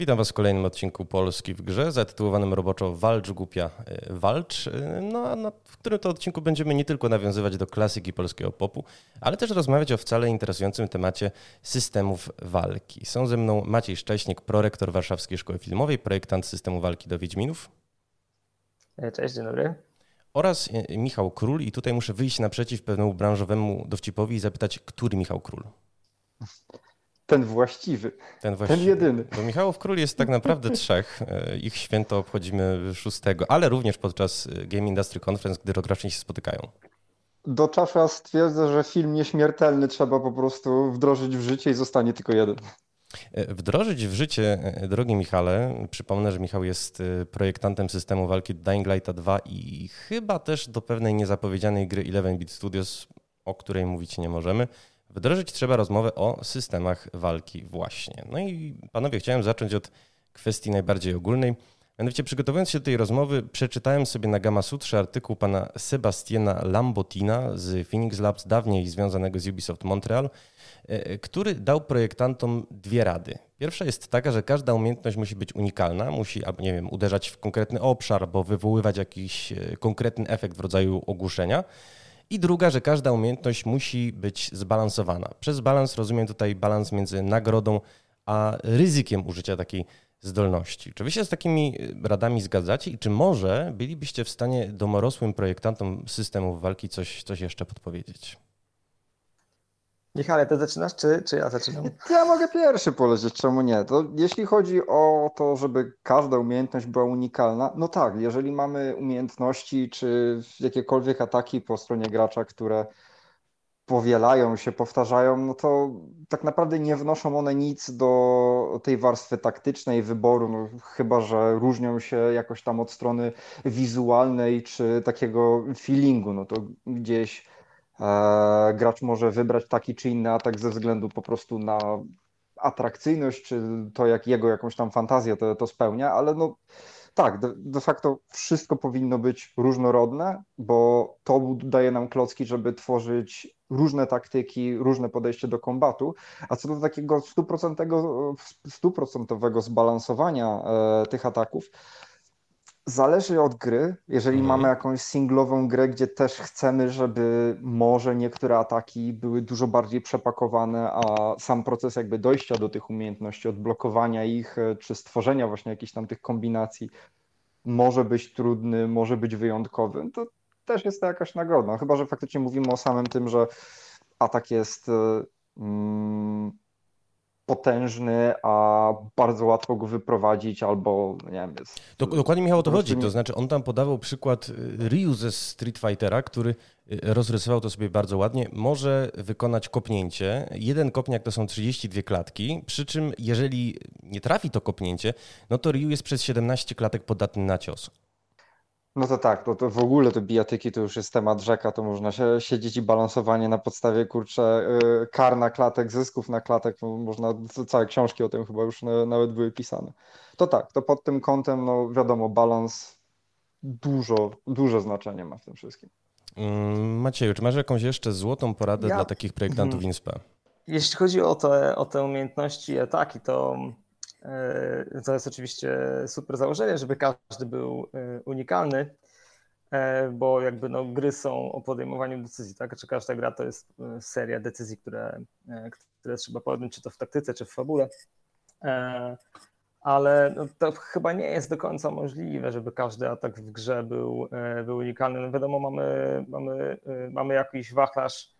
Witam Was w kolejnym odcinku Polski w grze, zatytułowanym roboczo Walcz Głupia e, Walcz, e, no, a w którym to odcinku będziemy nie tylko nawiązywać do klasyki polskiego popu, ale też rozmawiać o wcale interesującym temacie systemów walki. Są ze mną Maciej Szcześnik, prorektor Warszawskiej Szkoły Filmowej, projektant systemu walki do Wiedźminów. E, cześć, dzień dobry. Oraz Michał Król i tutaj muszę wyjść naprzeciw pewnemu branżowemu dowcipowi i zapytać, który Michał Król? Ten właściwy. Ten, właściwy. Ten jedyny. Bo Michałów Król jest tak naprawdę trzech. E, ich święto obchodzimy szóstego, ale również podczas e, Game Industry Conference, gdy rogracznie się spotykają. Do czasu stwierdzę, że film nieśmiertelny trzeba po prostu wdrożyć w życie i zostanie tylko jeden. E, wdrożyć w życie, drogi Michale, przypomnę, że Michał jest projektantem systemu walki Dying Light 2 i chyba też do pewnej niezapowiedzianej gry 11-bit Studios, o której mówić nie możemy. Wdrożyć trzeba rozmowę o systemach walki właśnie. No i panowie, chciałem zacząć od kwestii najbardziej ogólnej. Mianowicie przygotowując się do tej rozmowy, przeczytałem sobie na Gamma Sutrze artykuł pana Sebastiana Lambotina z Phoenix Labs, dawniej związanego z Ubisoft Montreal, e, który dał projektantom dwie rady. Pierwsza jest taka, że każda umiejętność musi być unikalna, musi, albo nie wiem, uderzać w konkretny obszar, bo wywoływać jakiś e, konkretny efekt w rodzaju ogłuszenia. I druga, że każda umiejętność musi być zbalansowana. Przez balans rozumiem tutaj balans między nagrodą a ryzykiem użycia takiej zdolności. Czy wy się z takimi radami zgadzacie i czy może bylibyście w stanie domorosłym projektantom systemów walki coś, coś jeszcze podpowiedzieć? Michale, ty zaczynasz, czy, czy ja zaczynam? Ja mogę pierwszy polecieć, czemu nie? To jeśli chodzi o to, żeby każda umiejętność była unikalna, no tak, jeżeli mamy umiejętności czy jakiekolwiek ataki po stronie gracza, które powielają się, powtarzają, no to tak naprawdę nie wnoszą one nic do tej warstwy taktycznej wyboru, no chyba że różnią się jakoś tam od strony wizualnej czy takiego feelingu, no to gdzieś gracz może wybrać taki czy inny atak ze względu po prostu na atrakcyjność, czy to jak jego jakąś tam fantazję to, to spełnia, ale no tak, de, de, facto wszystko powinno być różnorodne, bo to daje nam klocki, żeby tworzyć różne taktyki, różne podejście do kombatu, a co do takiego stuprocentowego zbalansowania e, tych ataków, Zależy od gry. Jeżeli mhm. mamy jakąś singlową grę, gdzie też chcemy, żeby może niektóre ataki były dużo bardziej przepakowane, a sam proces jakby dojścia do tych umiejętności, odblokowania ich, e, czy stworzenia właśnie jakichś tam tych kombinacji może być trudny, może być wyjątkowy, to też jest to jakaś nagroda. Chyba, że faktycznie mówimy o samym tym, że atak jest e, mm, potężny, a bardzo łatwo go wyprowadzić, albo nie wiem. Jest, Dokładnie Michał o to chodzi. To znaczy, on tam podawał przykład y, Ryu ze Street Fightera, który y, rozrysował to sobie bardzo ładnie. Może wykonać kopnięcie. Jeden kopniak to są 32 klatki, przy czym jeżeli nie trafi to kopnięcie, no to Ryu jest przez 17 klatek podatny na cios. No to tak, to, to w ogóle te bijatyki to już jest temat rzeka, to można się siedzieć i balansowanie na podstawie, kurczę, yy, kar na klatek, zysków na klatek, można, całe książki o tym chyba już nawet były pisane. To tak, to pod tym kątem, no wiadomo, balans dużo, duże znaczenie ma w tym wszystkim. Mm, Macieju, czy masz jakąś jeszcze złotą poradę ja... dla takich projektantów mhm. INSPE? Jeśli chodzi o te, o te umiejętności i ataki, to to jest oczywiście super założenie, żeby każdy był e, unikalny, e, bo jakby no, gry są o podejmowaniu decyzji, tak? Czy każda gra to jest seria decyzji, które, które trzeba podjąć, czy to w taktyce, czy w fabule. Ale no, to chyba nie jest do końca możliwe, żeby każdy atak w grze był, był unikalny. No wiadomo, mamy, mamy, mamy jakiś wachlarz E,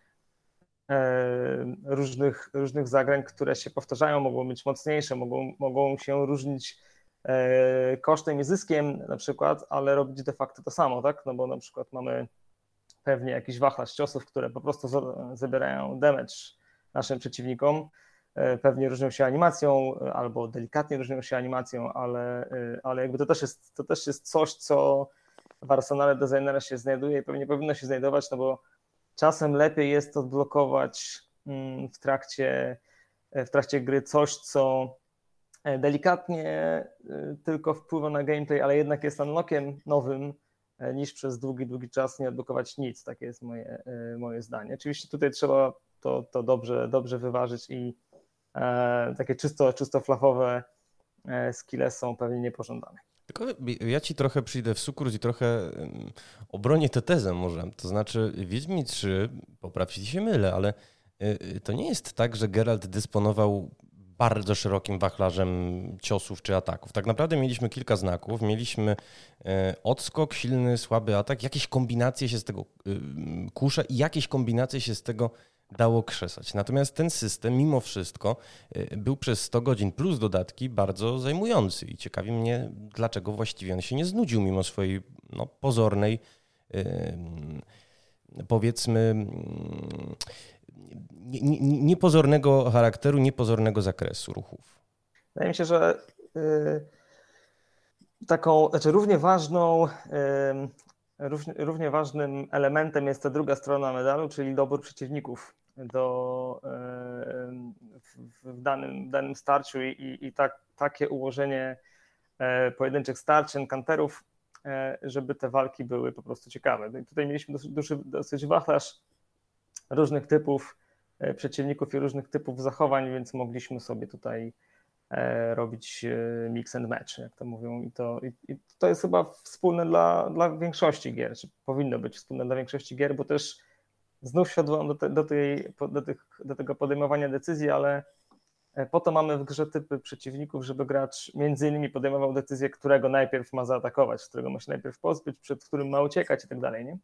różnych, różnych zagrań, które się powtarzają, mogą być mocniejsze, mogą, mogą się różnić e, kosztem i zyskiem na przykład, ale robić de facto to samo, tak? No bo na przykład mamy pewnie jakiś wachlarz ciosów, które po prostu zabierają damage naszym przeciwnikom. E, pewnie różnią się animacją albo delikatnie różnią się animacją, ale, ale jakby to też, jest, to też jest coś, co w arsenale designera się znajduje i pewnie powinno się znajdować, no bo czasem lepiej jest odblokować mm, w trakcie, w trakcie gry coś, co e, delikatnie e, tylko wpływa na gameplay, ale jednak jest unlockiem nowym, e, niż przez długi, długi czas nie odblokować nic. Takie jest moje, moje zdanie. Oczywiście tutaj trzeba to, to dobrze, dobrze wyważyć i takie czysto, czysto flafowe skille są pewnie niepożądane. Tylko ja ci trochę przyjdę w sukurs i trochę obronię tę tezę może. To znaczy Wiedźmin 3, poprawcie się mylę, ale y, to nie jest tak, że Geralt dysponował bardzo szerokim wachlarzem ciosów czy ataków. Tak naprawdę mieliśmy kilka znaków. Mieliśmy e, odskok, silny, słaby atak, jakieś kombinacje się z tego y, kusza i jakieś kombinacje się z tego dało krzesać. Natomiast ten system mimo wszystko e, był przez 100 godzin plus dodatki bardzo zajmujący i ciekawi mnie, dlaczego właściwie on się nie znudził mimo swojej no, pozornej, powiedzmy, niepozornego charakteru, niepozornego zakresu ruchów. Wydaje mi się, że y, taką, znaczy równie ważną, równie ważnym elementem jest ta druga strona medalu, czyli dobór przeciwników do, w, danym, danym starciu i, i tak, takie ułożenie e, pojedynczych starć, enkanterów, e, żeby te walki były po prostu ciekawe. No I tutaj mieliśmy dosyć, dosyć wachlarz różnych typów E, przeciwników i różnych typów zachowań, więc mogliśmy sobie tutaj e, robić e, mix and match, jak to mówią. I to, i, i to jest chyba wspólne dla, dla większości gier, czy powinno być wspólne dla większości gier, bo też znów siadłem do, te, do, tej, do, tych, do tego podejmowania decyzji, ale po to mamy w grze typy przeciwników, żeby gracz między innymi podejmował decyzję, którego najpierw ma zaatakować, którego ma się najpierw pozbyć, przed którym ma uciekać i tak dalej, nie?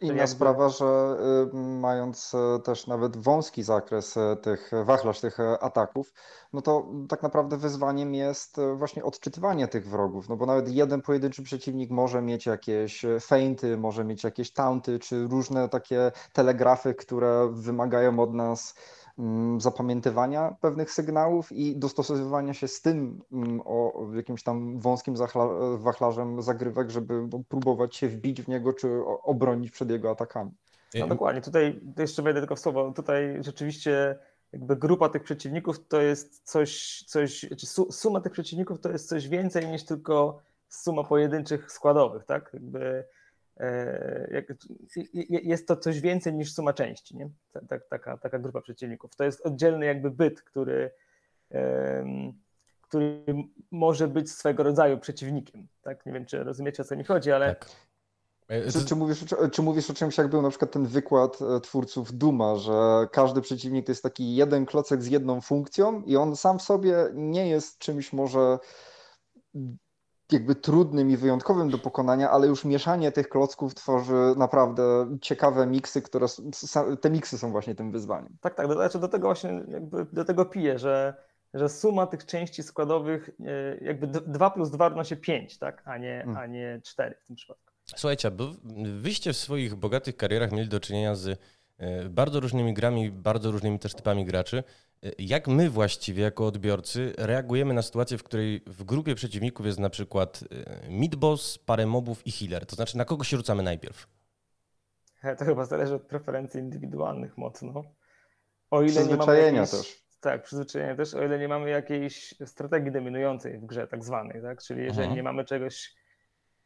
Inna jakby... sprawa, że y, mając y, też nawet wąski zakres y, tych wachlarz, tych ataków, no to tak naprawdę wyzwaniem jest właśnie odczytywanie tych wrogów, no bo nawet jeden pojedynczy przeciwnik może mieć jakieś feinty, może mieć jakieś taunty, czy różne takie telegrafy, które wymagają od nas zapamiętywania pewnych sygnałów i dostosowywania się z tym mm, o jakimś tam wąskim wachlarzem zagrywek, żeby no, próbować się wbić w niego czy obronić przed jego atakami. No dokładnie, tutaj jeszcze wejdę tylko w słowo, tutaj rzeczywiście jakby grupa tych przeciwników to jest coś, coś znaczy suma tych przeciwników to jest coś więcej niż tylko suma pojedynczych składowych, tak? Jakby jest to coś więcej niż suma części, nie? Taka, taka grupa przeciwników. To jest oddzielny jakby byt, który, który może być swego rodzaju przeciwnikiem. Tak? Nie wiem, czy rozumiecie, o co mi chodzi, ale... Tak. E, czy, czy, mówisz, czy, czy, mówisz o czymś, jak był na przykład ten wykład e, twórców Duma, że każdy przeciwnik to jest taki jeden klocek z jedną funkcją i on sam w sobie nie jest czymś może jakby trudnym i wyjątkowym do pokonania, ale już mieszanie tych klocków tworzy naprawdę ciekawe miksy, które te miksy są właśnie tym wyzwaniem. Tak, tak, do, znaczy do tego właśnie jakby do tego piję, że, że suma tych części składowych e, jakby 2 plus 2 równa się 5, tak, a nie, hmm. a nie 4 w tym przypadku. Słuchajcie, bo wyście w swoich bogatych karierach mieli do czynienia z bardzo różnymi grami, bardzo różnymi też typami graczy. Jak my właściwie jako odbiorcy reagujemy na sytuację, w której w grupie przeciwników jest na przykład e, midboss, parę mobów i healer? To znaczy na kogo się rzucamy najpierw? To chyba zależy od preferencji indywidualnych mocno. O ile przyzwyczajenia jakiejś, też. Tak, przyzwyczajenia też, o ile nie mamy jakiejś strategii dominującej w grze tak zwanej, tak? Czyli jeżeli Aha. nie mamy czegoś,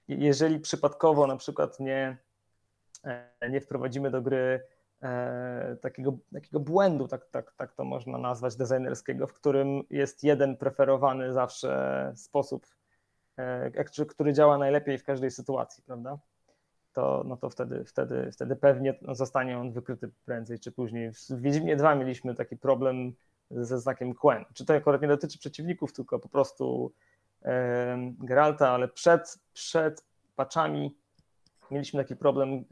jeżeli przypadkowo na przykład nie, e, nie wprowadzimy do gry E, takiego, takiego błędu, tak, tak, tak to można nazwać, designerskiego, w którym jest jeden preferowany zawsze sposób, e, który działa najlepiej w każdej sytuacji, prawda? To, no to wtedy, wtedy, wtedy pewnie zostanie on wykryty prędzej czy później. W Wiedźminie 2 mieliśmy taki problem ze znakiem Quen. Czy to akurat nie dotyczy przeciwników, tylko po prostu e, Geralta, ale przed, przed paczami mieliśmy taki problem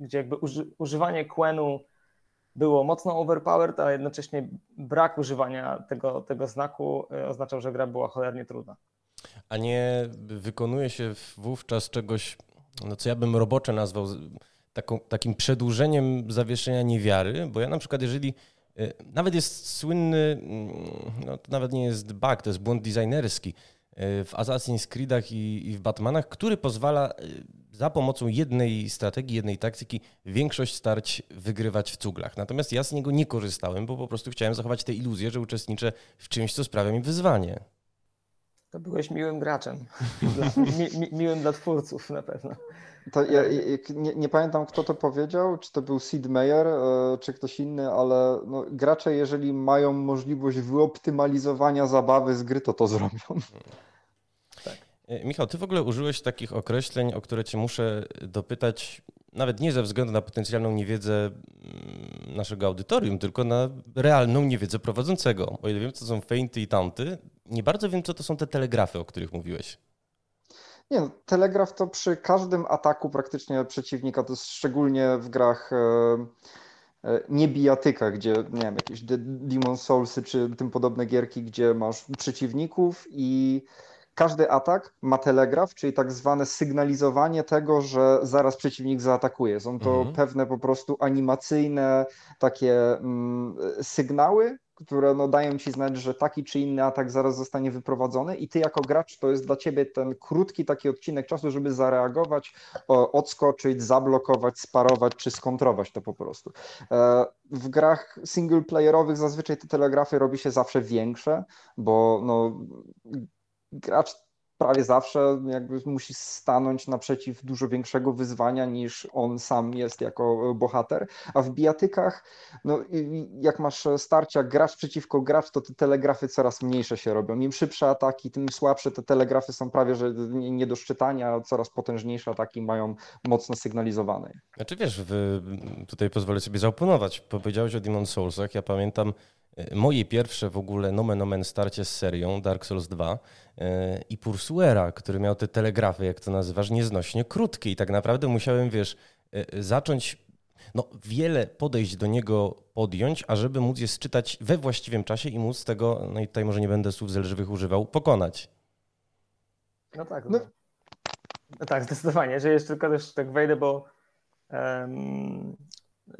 gdzie jakby uży, używanie Quenu było mocno overpowered, a jednocześnie brak używania tego, tego znaku e, oznaczał, że gra była cholernie trudna. A nie wykonuje się wówczas czegoś, no co ja bym robocze nazwał taką, takim przedłużeniem zawieszenia niewiary, bo ja na przykład jeżeli e, nawet jest słynny, mm, no to nawet nie jest bug, to jest błąd designerski w Assassin's Creedach i, i w Batmanach, który pozwala za pomocą jednej strategii, jednej taktyki większość starć wygrywać w cuglach. Natomiast ja z niego nie korzystałem, bo po prostu chciałem zachować tę iluzję, że uczestniczę w czymś, co sprawia mi wyzwanie. To byłeś miłym graczem. Dla, mi, mi, miłym dla twórców na pewno. Ja, nie, nie, pamiętam, kto to powiedział, czy to był Sid Meier, e, czy ktoś inny, ale no, gracze, jeżeli mają możliwość wyoptymalizowania zabawy z gry, to to zrobią. Tak. Michał, ty w ogóle użyłeś takich określeń, o które cię muszę dopytać, nawet nie ze względu na potencjalną niewiedzę mm, naszego audytorium, tylko na realną niewiedzę prowadzącego. O ile wiem, co są feinty i taunty, nie bardzo wiem, co to są te telegrafy, o których mówiłeś. Nie, no, telegraf to przy każdym ataku praktycznie przeciwnika, to jest szczególnie w grach e, e, nie bijatyka, gdzie nie wiem, jakieś Demon Soulsy czy tym podobne gierki, gdzie masz przeciwników i każdy atak ma telegraf, czyli tak zwane sygnalizowanie tego, że zaraz przeciwnik zaatakuje. Są to mhm. pewne po prostu animacyjne takie mm, sygnały, które no, dają ci znać, że taki czy inny atak zaraz zostanie wyprowadzony i ty jako gracz to jest dla ciebie ten krótki taki odcinek czasu, żeby zareagować, odskoczyć, zablokować, sparować czy skontrować to po prostu. E, w grach singleplayerowych zazwyczaj te telegrafy robi się zawsze większe, bo no, gracz prawie zawsze jakby musi stanąć naprzeciw dużo większego wyzwania niż on sam jest jako bohater, a w bijatykach, no jak masz starcia gracz przeciwko gracz, to te telegrafy coraz mniejsze się robią. Im szybsze ataki, tym słabsze te telegrafy są prawie, że nie do szczytania, coraz potężniejsze ataki mają mocno sygnalizowane. Znaczy wiesz, tutaj pozwolę sobie zaoponować. Powiedziałeś o Demon Soulsach, ja pamiętam E, moje pierwsze w ogóle nomen omen starcie z serią Dark Souls 2 e, i Pursuera, który miał te telegrafy, jak to nazywasz, nieznośnie krótkie i tak naprawdę musiałem, wiesz, e, zacząć no, wiele podejść do niego podjąć, ażeby móc je sczytać we właściwym czasie i móc tego, no i tutaj może nie będę słów zelżywych używał, pokonać. No tak. No. no tak, zdecydowanie. Że jeszcze tylko też tak wejdę, bo um,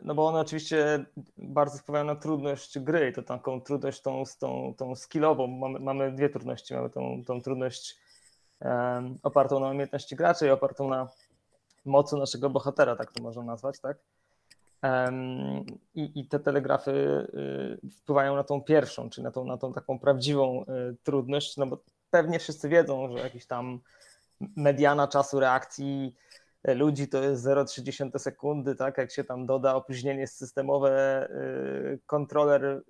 no bo one oczywiście bardzo wpływają na trudność gry i to taką trudność tą, tą, tą skillową. Mamy, mamy dwie trudności. Mamy tą, tą trudność um, opartą na umiejętności graczy i opartą na mocy naszego bohatera, tak to można nazwać, tak? Um, i, I te telegrafy y, wpływają na tą pierwszą, czyli na tą, na tą taką prawdziwą y, trudność, no bo pewnie wszyscy wiedzą, że jakiś tam mediana czasu reakcji ludzi to jest 0,3 sekundy, tak? Jak się tam doda opóźnienie systemowe, y, kontroler, y,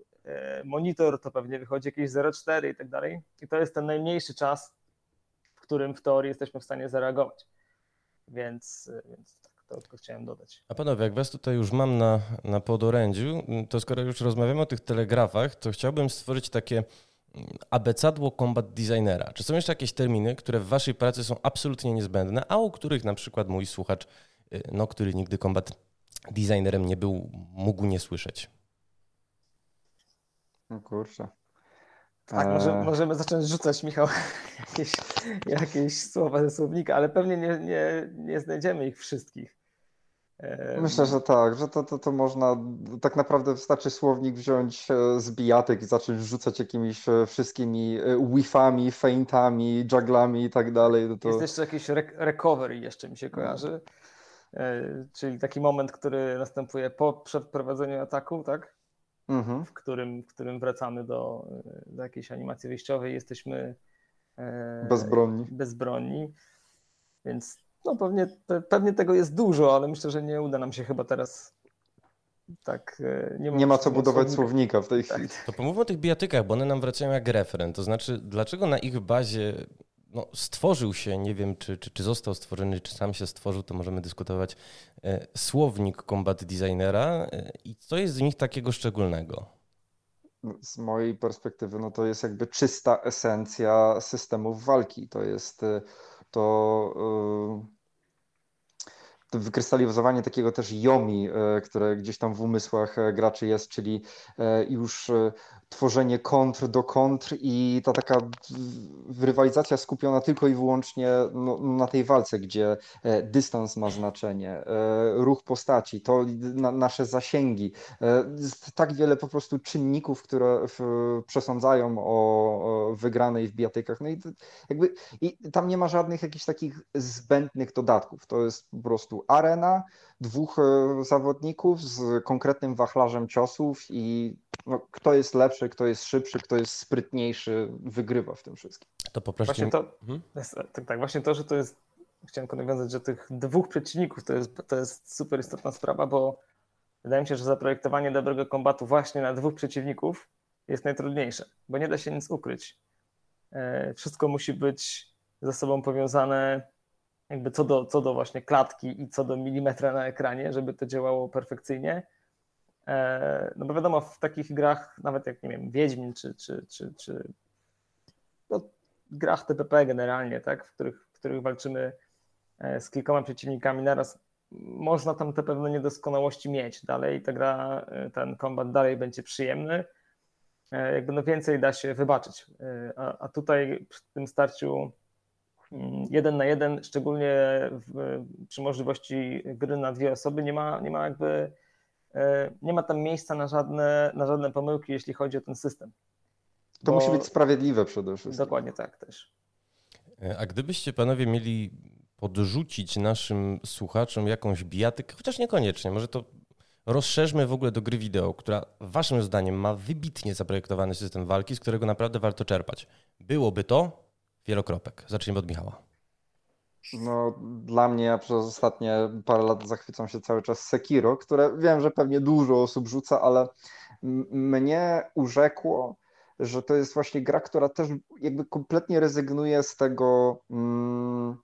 monitor, to pewnie wychodzi jakieś 0,4 i tak dalej. I to jest ten najmniejszy czas, w którym w teorii jesteśmy w stanie zareagować. Więc, y, więc tak, to tylko chciałem dodać. A panowie, jak was tutaj już mam na, na podorędziu, to skoro już rozmawiamy o tych telegrafach, to chciałbym stworzyć takie abecadło combat designera. Czy są jeszcze jakieś terminy, które w waszej pracy są absolutnie niezbędne, a o których na przykład mój słuchacz, y, no, który nigdy combat designerem nie był, mógł nie słyszeć? No kurczę. Tak, może, możemy zacząć rzucać, Michał, jakieś, jakieś słowa ze słownika, ale pewnie nie, nie, nie znajdziemy ich wszystkich. Myślę, że tak, że to, to, to można, tak naprawdę wystarczy słownik wziąć e, z bijatyk i zacząć rzucać jakimiś e, wszystkimi e, whiffami, feintami, jugglami i tak dalej. To... Jest jeszcze jakiś recovery jeszcze mi się kojarzy, czyli taki moment, który następuje po przeprowadzeniu ataku, tak? Mhm. W, którym, w którym wracamy do, do jakiejś animacji wyjściowej, jesteśmy bezbronni. bezbronni. Więc no pewnie, pewnie tego jest dużo, ale myślę, że nie uda nam się chyba teraz tak. E, nie ma, nie ma co budować słownika. słownika w tej tak. chwili. To pomówmy o tych bijatykach, bo one nam wracają jak referent. To znaczy, dlaczego na ich bazie no, stworzył się, nie wiem czy, czy, czy został stworzony, czy sam się stworzył, to możemy dyskutować, e, słownik combat designera e, i co jest w nich takiego szczególnego? Z mojej perspektywy, no to jest jakby czysta esencja systemów walki. To jest to to wykrystalizowanie takiego też yomi, e, które gdzieś tam w umysłach e, graczy jest, czyli e, już tworzenie kontr do kontr i ta taka rywalizacja skupiona tylko i wyłącznie no, na tej walce, gdzie dystans ma znaczenie, ruch postaci, to na, nasze zasięgi. Jest tak wiele po prostu czynników, które przesądzają o wygranej w biatykach. No i jakby i tam nie ma żadnych jakichś takich zbędnych dodatków. To jest po prostu arena, dwóch zawodników z konkretnym wachlarzem ciosów i no, kto jest lepszy, kto jest szybszy, kto jest sprytniejszy, wygrywa w tym wszystkim. To poproszę. Właśnie to, mhm. tak, tak, właśnie to, że to jest chciałem nawiązać, że tych dwóch przeciwników to jest, to jest super istotna sprawa, bo wydaje mi się, że zaprojektowanie dobrego kombatu właśnie na dwóch przeciwników jest najtrudniejsze, bo nie da się nic ukryć. E, wszystko musi być ze sobą powiązane jakby co do, co do właśnie klatki i co do milimetra na ekranie, żeby to działało perfekcyjnie. E, no bo wiadomo, w takich grach, nawet jak nie wiem, Wiedźmin czy, czy, czy, czy no, grach TPP generalnie, tak, w których, w których walczymy e, z kilkoma przeciwnikami naraz, można tam te pewne niedoskonałości mieć. Dalej ta gra, e, ten kombat dalej będzie przyjemny. Jakby no więcej da się wybaczyć. A, a tutaj przy tym starciu jeden na jeden, szczególnie w, przy możliwości gry na dwie osoby, nie ma, nie ma jakby E, nie ma tam miejsca na żadne, na żadne pomyłki, jeśli chodzi o ten system. To Bo... musi być sprawiedliwe przede wszystkim. Dokładnie tak też. E, a gdybyście panowie mieli podrzucić naszym słuchaczom jakąś bijatykę, chociaż niekoniecznie, może to rozszerzmy w ogóle do gry wideo, która waszym zdaniem ma wybitnie zaprojektowany system walki, z którego naprawdę warto czerpać. Byłoby to wielokropek. Zacznijmy od Michała. No, dla mnie ja przez ostatnie parę lat zachwycam się cały czas Sekiro, które wiem, że pewnie dużo osób rzuca, ale mnie urzekło, że to jest właśnie gra, która też jakby kompletnie rezygnuje z tego mm,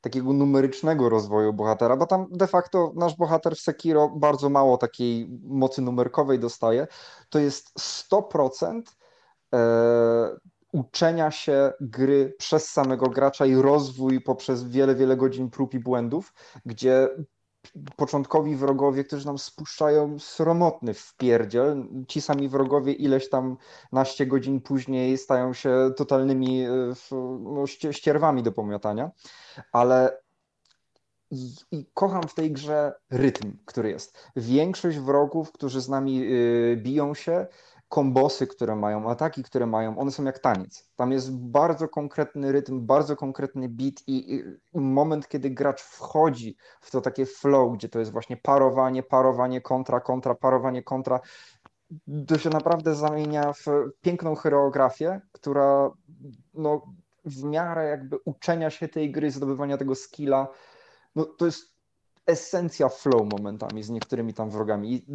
takiego numerycznego rozwoju bohatera, bo tam de facto nasz bohater w Sekiro bardzo mało takiej mocy numerkowej dostaje. To jest 100% e, uczenia się gry przez samego gracza i rozwój poprzez wiele, wiele godzin prób i błędów, gdzie początkowi wrogowie, którzy nam spuszczają sromotny wpierdziel, ci sami wrogowie ileś tam naście godzin później stają się totalnymi e, no, ścierwami do pomiatania, ale i, i, kocham w tej grze rytm, który jest. Większość wrogów, którzy z nami y, biją się, kombosy, które mają, ataki, które mają, one są jak taniec. Tam jest bardzo konkretny rytm, bardzo konkretny beat i, i, moment, kiedy gracz wchodzi w to takie flow, gdzie to jest właśnie parowanie, parowanie, kontra, kontra, parowanie, kontra, to się naprawdę zamienia w piękną choreografię, która no, w miarę jakby uczenia się tej gry, zdobywania tego skilla, no, to jest esencja flow momentami z niektórymi tam wrogami. I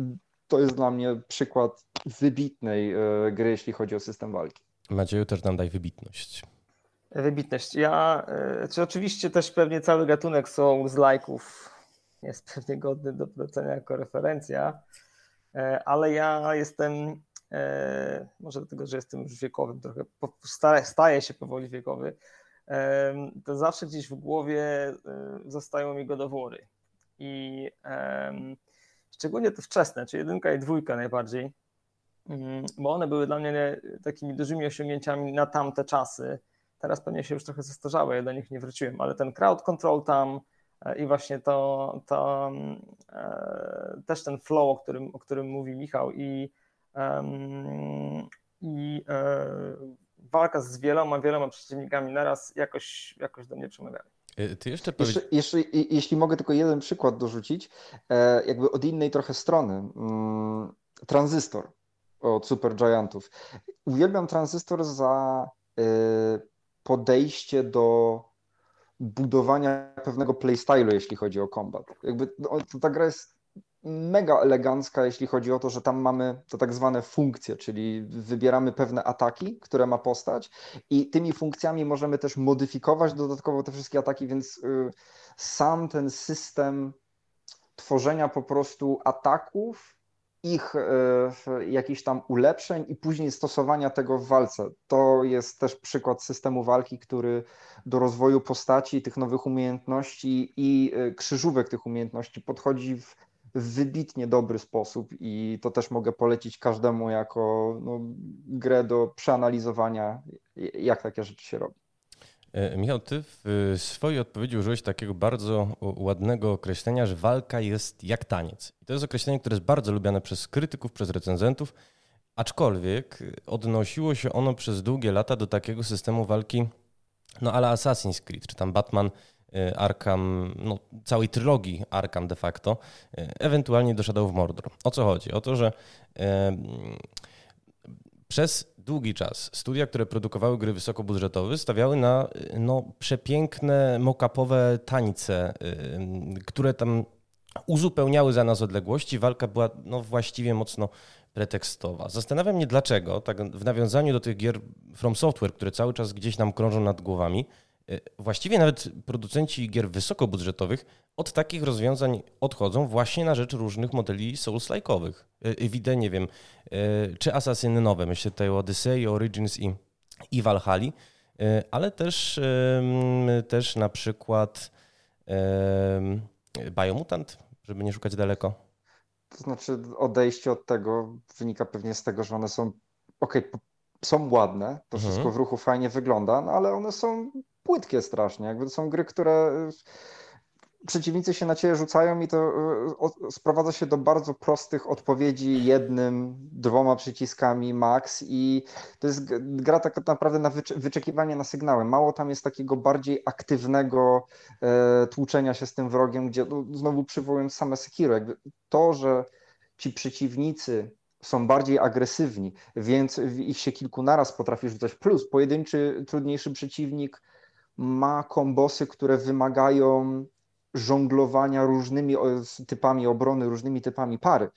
to jest dla mnie przykład wybitnej e, gry, jeśli chodzi o system walki. Macieju, też nam daj wybitność. Wybitność. Ja, e, czy oczywiście też pewnie cały gatunek są z lajków jest pewnie godny do polecenia jako referencja, e, ale ja jestem, może dlatego, że jestem już wiekowym, trochę staję się powoli wiekowy, to zawsze gdzieś w głowie zostają mi godowory. I szczególnie te wczesne, czy jedynka i dwójka najbardziej, mm, bo one były dla mnie takimi dużymi osiągnięciami na tamte czasy. Teraz pewnie się już trochę zestarzały, ja do nich nie wróciłem, ale ten crowd control tam e, i właśnie to, to e, też ten flow, o którym, o którym mówi Michał i, i e, walka z wieloma, wieloma przeciwnikami naraz jakoś, jakoś do mnie przemawiały. Y, ty jeszcze powiedz... jeszcze, jeszcze, jeśli mogę tylko jeden przykład dorzucić, e, jakby od innej trochę strony. Mm, tranzystor od Super Giantów. Uwielbiam tranzystor za e, podejście do budowania pewnego playstylu, jeśli chodzi o kombat. Jakby no, ta gra jest mega elegancka, jeśli chodzi o to, że tam mamy to tak zwane funkcje, czyli wybieramy pewne ataki, które ma postać i tymi funkcjami możemy też modyfikować dodatkowo te wszystkie ataki, więc y, sam ten system tworzenia po prostu ataków, ich y, jakichś tam ulepszeń i później stosowania tego w walce. To jest też przykład systemu walki, który do rozwoju postaci, tych nowych umiejętności i y, krzyżówek tych umiejętności podchodzi w w wybitnie dobry sposób i to też mogę polecić każdemu jako no, grę do przeanalizowania, jak takie rzeczy się robi. E, Michał, ty w swojej odpowiedzi użyłeś takiego bardzo ładnego określenia, że walka jest jak taniec. I to jest określenie, które jest bardzo lubiane przez krytyków, przez recenzentów, aczkolwiek odnosiło się ono przez długie lata do takiego systemu walki, no ale Assassin's Creed, czy tam Batman Arkham, no, całej trylogii Arkham de facto, y, ewentualnie do Shadow of Mordor. O co chodzi? O to, że y, przez długi czas studia, które produkowały gry wysokobudżetowe, stawiały na no, przepiękne mock-upowe tańce, które tam uzupełniały za nas odległości. Walka była no, właściwie mocno pretekstowa. Zastanawiam mnie dlaczego, tak w nawiązaniu do tych gier From Software, które cały czas gdzieś nam krążą nad głowami, y, właściwie nawet producenci gier wysokobudżetowych od takich rozwiązań odchodzą właśnie na rzecz różnych modeli Souls-like'owych. Y, widzę, nie wiem, y, czy Asasyny nowe, myślę tutaj o Odyssey, Origins i, i Valhalla, ale też, też na przykład Biomutant, żeby nie szukać daleko. To znaczy odejście od tego wynika pewnie z tego, że one są ok, są ładne, to mhm. wszystko w ruchu fajnie wygląda, no ale one są płytkie strasznie. Jakby to są gry, które przeciwnicy się na ciebie rzucają i to e, sprowadza się do bardzo prostych odpowiedzi jednym, dwoma przyciskami max i to jest gra tak naprawdę na wyczekiwanie na sygnały. Mało tam jest takiego bardziej aktywnego e, tłuczenia się z tym wrogiem, gdzie no, znowu przywołując same Sekiro, jakby to, że ci przeciwnicy są bardziej agresywni, więc ich się kilku naraz potrafi rzucać, plus pojedynczy, trudniejszy przeciwnik ma kombosy, które wymagają żonglowania różnymi typami obrony, różnymi typami pary.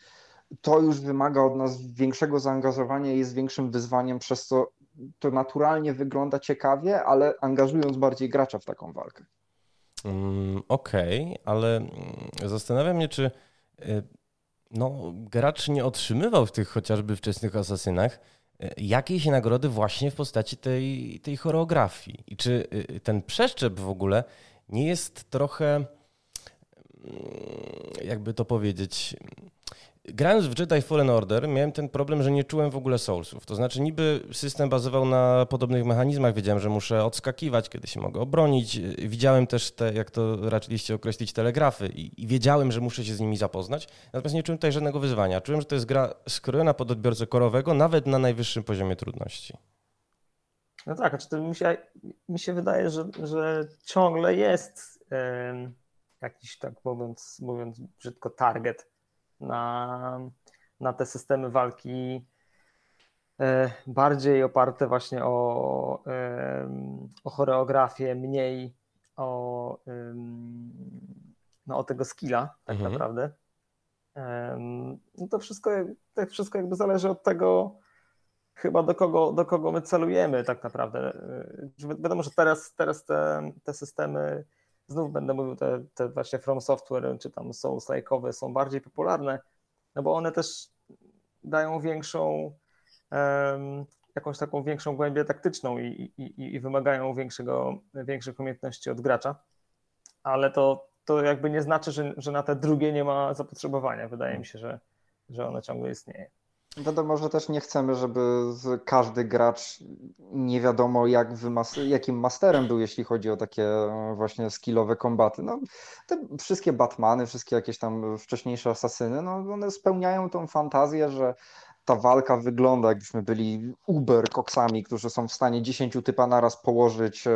To już wymaga od nas większego zaangażowania i jest większym wyzwaniem, przez co to naturalnie wygląda ciekawie, ale angażując bardziej gracza w taką walkę. Mm, Okej, okay, ale mm, zastanawiam się, czy y, no, gracz nie otrzymywał w tych chociażby wczesnych asasynach jakiejś nagrody właśnie w postaci tej, tej choreografii. I czy y, ten przeszczep w ogóle nie jest trochę jakby to powiedzieć, grając w Jedi Fallen Order miałem ten problem, że nie czułem w ogóle soulsów. To znaczy niby system bazował na podobnych mechanizmach, wiedziałem, że muszę odskakiwać, kiedy się mogę obronić. Widziałem też te, jak to raczyliście określić, telegrafy i, i wiedziałem, że muszę się z nimi zapoznać. Natomiast nie czułem tutaj żadnego wyzwania. Czułem, że to jest gra skrojona pod odbiorcę korowego, nawet na najwyższym poziomie trudności. No tak, znaczy to mi, się, mi się wydaje, że, że ciągle jest... Yy jakiś, tak mówiąc, mówiąc brzydko, target na, na te systemy walki e, bardziej oparte właśnie o, o choreografię, mniej o, no, o tego skilla tak mhm. naprawdę. No to wszystko, to wszystko jakby zależy od tego, chyba do kogo, do kogo my celujemy tak naprawdę. E, wiadomo, że teraz, teraz te, te systemy znów będę mówił, te, te właśnie From Software czy tam souls like'owe są bardziej popularne, no bo one też dają większą, um, jakąś taką większą głębię taktyczną i, i, i wymagają większego, większych umiejętności od gracza, ale to, to jakby nie znaczy, że, że na te drugie nie ma zapotrzebowania. Wydaje mi się, że, że one ciągle istnieje. Wiadomo, że też nie chcemy, żeby każdy gracz nie wiadomo jak wymas jakim masterem był, jeśli chodzi o takie właśnie skillowe kombaty. No, te wszystkie Batmany, wszystkie jakieś tam wcześniejsze asasyny, no, one spełniają tą fantazję, że ta walka wygląda, jakbyśmy byli uber koksami, którzy są w stanie 10 typa naraz położyć e,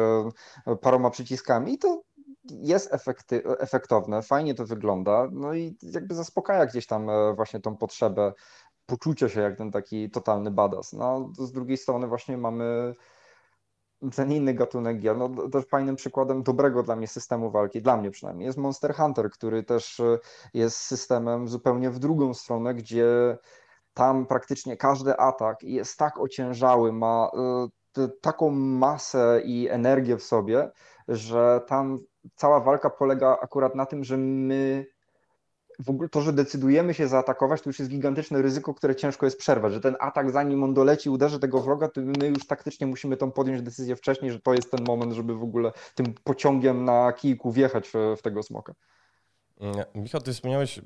paroma przyciskami i to jest efekty, efektowne, fajnie to wygląda, no i jakby zaspokaja gdzieś tam e, właśnie tą potrzebę poczucia się jak ten taki totalny badass. No, z drugiej strony właśnie mamy ten inny gatunek gier. No, też fajnym przykładem dobrego dla mnie systemu walki, dla mnie przynajmniej, jest Monster Hunter, który też e, jest systemem zupełnie w drugą stronę, gdzie tam praktycznie każdy atak jest tak ociężały, ma e, taką masę i energię w sobie, że tam cała walka polega akurat na tym, że my w ogóle to, że decydujemy się zaatakować, to już jest gigantyczne ryzyko, które ciężko jest przerwać, że ten atak zanim on doleci, uderzy tego wroga, to my już taktycznie musimy tą podjąć decyzję wcześniej, że to jest ten moment, żeby w ogóle tym pociągiem na kijku wjechać w, w tego smoka. Mm, Michał, ty wspomniałeś,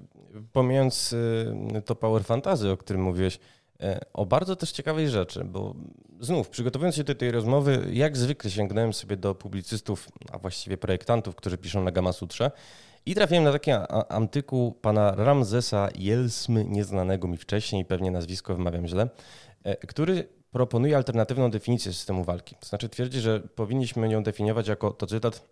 pomijając y, to Power Fantasy, o którym mówiłeś, e, o bardzo też ciekawej rzeczy, bo znów przygotowując się do tej rozmowy, jak zwykle sięgnąłem sobie do publicystów, a właściwie projektantów, którzy piszą na Gamma Sutrze i trafiłem na taki antyku pana Ramzesa Jelsmy, nieznanego mi wcześniej, pewnie nazwisko wymawiam źle, e, który proponuje alternatywną definicję systemu walki. To znaczy twierdzi, że powinniśmy ją definiować jako, to cytat,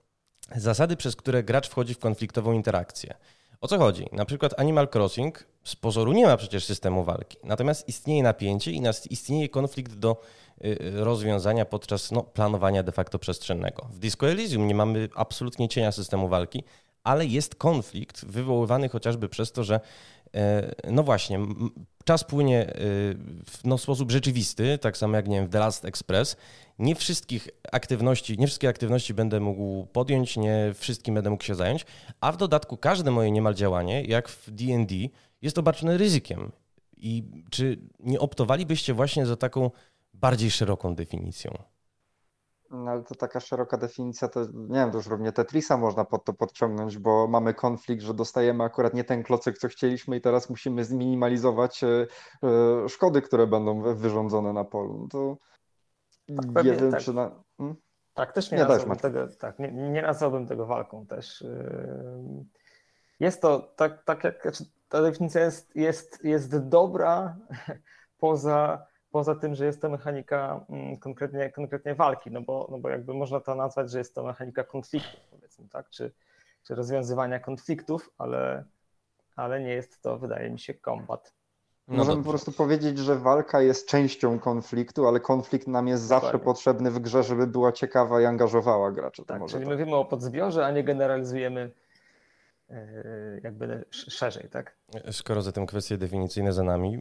zasady, przez które gracz wchodzi w konfliktową interakcję. O co chodzi? Na przykład Animal Crossing z pozoru nie ma przecież systemu walki, natomiast istnieje napięcie i istnieje konflikt do y, rozwiązania podczas no, planowania de facto przestrzennego. W Disco Elysium nie mamy absolutnie cienia systemu walki, ale jest konflikt wywoływany chociażby przez to, że e, no właśnie, czas płynie e, w no, sposób rzeczywisty, tak samo jak nie wiem, w The Last Express. Nie wszystkich aktywności, nie wszystkie aktywności będę mógł podjąć, nie wszystkim będę mógł się zająć, a w dodatku każde moje niemal działanie, jak w D&D, jest obarczone ryzykiem. I czy nie optowalibyście właśnie za taką bardziej szeroką definicją? No ale to taka szeroka definicja, to nie wiem, to już równie Tetrisa można pod to podciągnąć, bo mamy konflikt, że dostajemy akurat nie ten klocek, co chcieliśmy i teraz musimy zminimalizować e, e, szkody, które będą wyrządzone na polu. No to tak, nie wiem, tak. czy na... Hmm? Tak, też nie, nie nazwałbym tego, tak, nie, nie nazwałbym tego walką też. Yy, jest to tak, tak jak, znaczy ta definicja jest, jest, jest dobra poza poza tym, że jest to mechanika mm, konkretnie, konkretnie walki, no bo, no bo jakby można to nazwać, że jest to mechanika konfliktu, powiedzmy, tak, czy, czy rozwiązywania konfliktów, ale, ale nie jest to, wydaje mi się, kombat. No Możemy dobrze. po prostu powiedzieć, że walka jest częścią konfliktu, ale konflikt nam jest zawsze Dokładnie. potrzebny w grze, żeby była ciekawa i angażowała gracza. Tak, czyli tak. mówimy o podzbiorze, a nie generalizujemy jakby szerzej, tak? Skoro zatem kwestie definicyjne za nami,